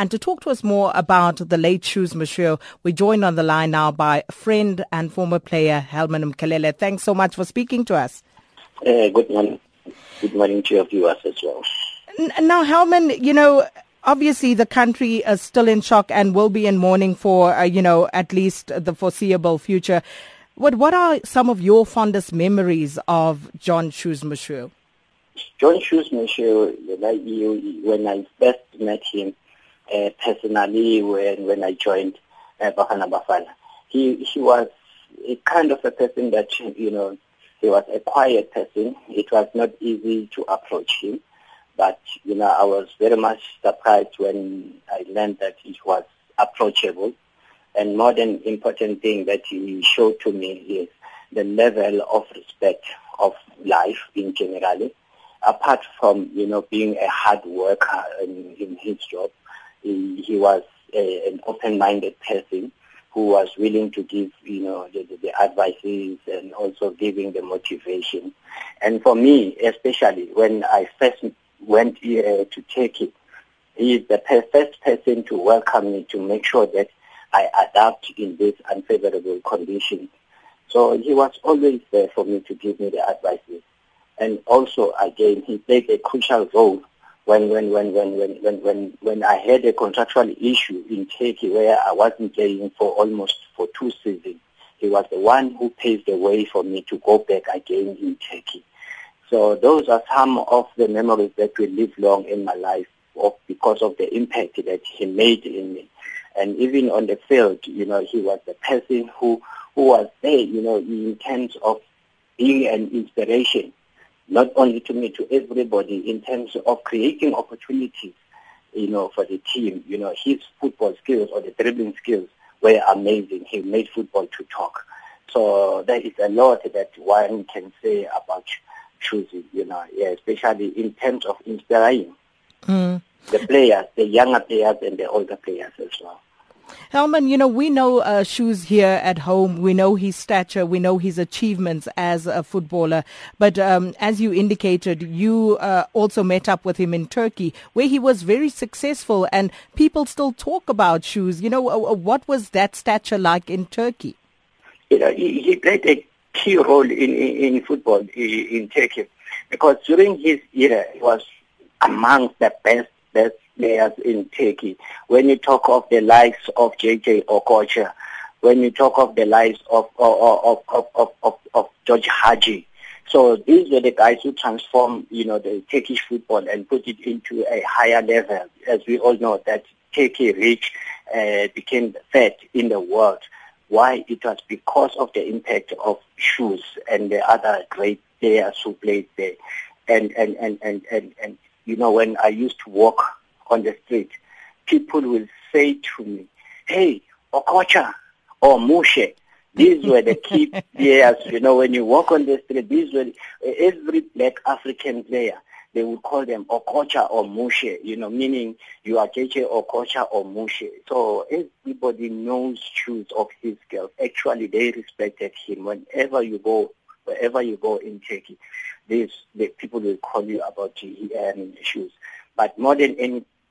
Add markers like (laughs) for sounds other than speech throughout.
And to talk to us more about the late Shoes Moshoeu, we're joined on the line now by friend and former player Helman Mkhalele. Thanks so much for speaking to us. Uh, good morning. Good morning to your viewers as well. Now, Helman, you know, obviously the country is still in shock and will be in mourning for, uh, you know, at least the foreseeable future. What what are some of your fondest memories of John Shoes Moshoeu? John Shoes Moshoeu, when I first met him uh, personally, when when I joined uh, Bafana Bafana, he he was a kind of a person that you know he was a quiet person. It was not easy to approach him, but you know I was very much surprised when I learned that he was approachable and more than important thing that he showed to me is the level of respect of life in general. Apart from, you know, being a hard worker in, in his job, he, was a, an open-minded person who was willing to give, you know, the, the, advices and also giving the motivation. And for me, especially when I first went here to Turkey, he is the first person to welcome me to make sure that I adapt in this unfavorable conditions. So he was always there for me to give me the advices. And also, again, he played a crucial role when, when, when, when, when, when, when, I had a contractual issue in Turkey where I wasn't playing for almost for two seasons. He was the one who paved the way for me to go back again in Turkey. So those are some of the memories that will live long in my life of, because of the impact that he made in me. And even on the field, you know, he was the person who, who was there, you know, in terms of being an inspiration, not only to me, to everybody, in terms of creating opportunities, you know, for the team. You know, his football skills or the dribbling skills were amazing. He made football to talk. So there is a lot that one can say about choosing, you know, yeah, especially in terms of inspiring. Mm the players, the younger players and the older players as well. Helman, you know, we know uh, Shoes here at home. We know his stature. We know his achievements as a footballer. But um, as you indicated, you uh, also met up with him in Turkey, where he was very successful, and people still talk about Shoes. You know, uh, uh what was that stature like in Turkey? You know, he, he played a key role in, in, in football in, in Turkey because during his era, he was among the best best players in Turkey. When you talk of the likes of JJ Okocha, when you talk of the likes of of of of of, of George Hagi. So these were the guys who transformed, you know, the Turkish football and put it into a higher level. As we all know that Turkey reached, uh, became third in the world. Why? It was because of the impact of Shoes and the other great players who played there. And, and, and, and, and, and you know, when I used to walk on the street, people will say to me, hey, Okocha or Mushe, these were the key (laughs) players, you know, when you walk on the street, these were every black African player. They would call them Okocha or Mushe, you know, meaning you are JJ Okocha or Mushe. So everybody knows Shoes of his skills. Actually, they respected him. Whenever you go wherever you go in Turkey, these the people will call you about um, issues. But more than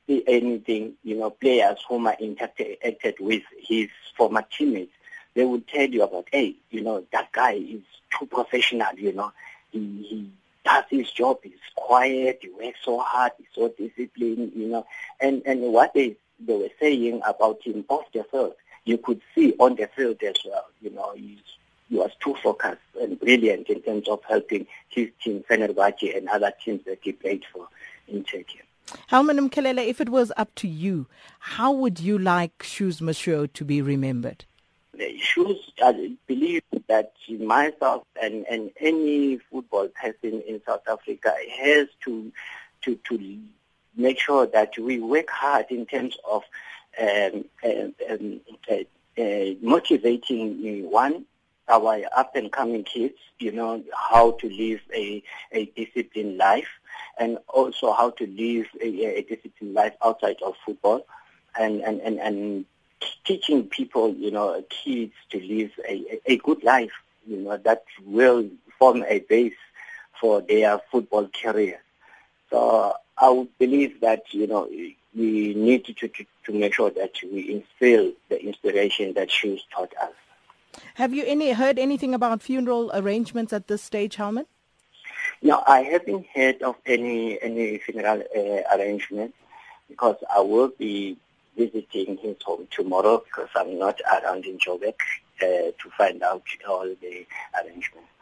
any, anything, you know, players whom I interacted with, his former teammates, they would tell you about, hey, you know, that guy is too professional, you know, he, he does his job, he's quiet, he works so hard, he's so disciplined, you know, and, and what they, they were saying about him off the field, you could see on the field as well, you know, he's he was too focused and brilliant in terms of helping his team, Fenerbahce, and other teams that he played for in Turkey. Helman Mkhalele, if it was up to you, how would you like Shoes Moshoeu to be remembered? Shoes, I believe that myself and, and any football person in South Africa has to to to make sure that we work hard in terms of um, um, um, uh, uh, motivating one our up and coming kids, you know, how to live a, a disciplined life and also how to live a, a disciplined life outside of football and, and, and, and teaching people, you know, kids to live a, a good life, you know, that will form a base for their football career. So I would believe that, you know, we need to, to, to make sure that we instill the inspiration that Shoes taught us. Have you any heard anything about funeral arrangements at this stage, Helman? No, I haven't heard of any any funeral uh, arrangement because I will be visiting his home tomorrow because I'm not around in Joburg uh, to find out all the arrangements.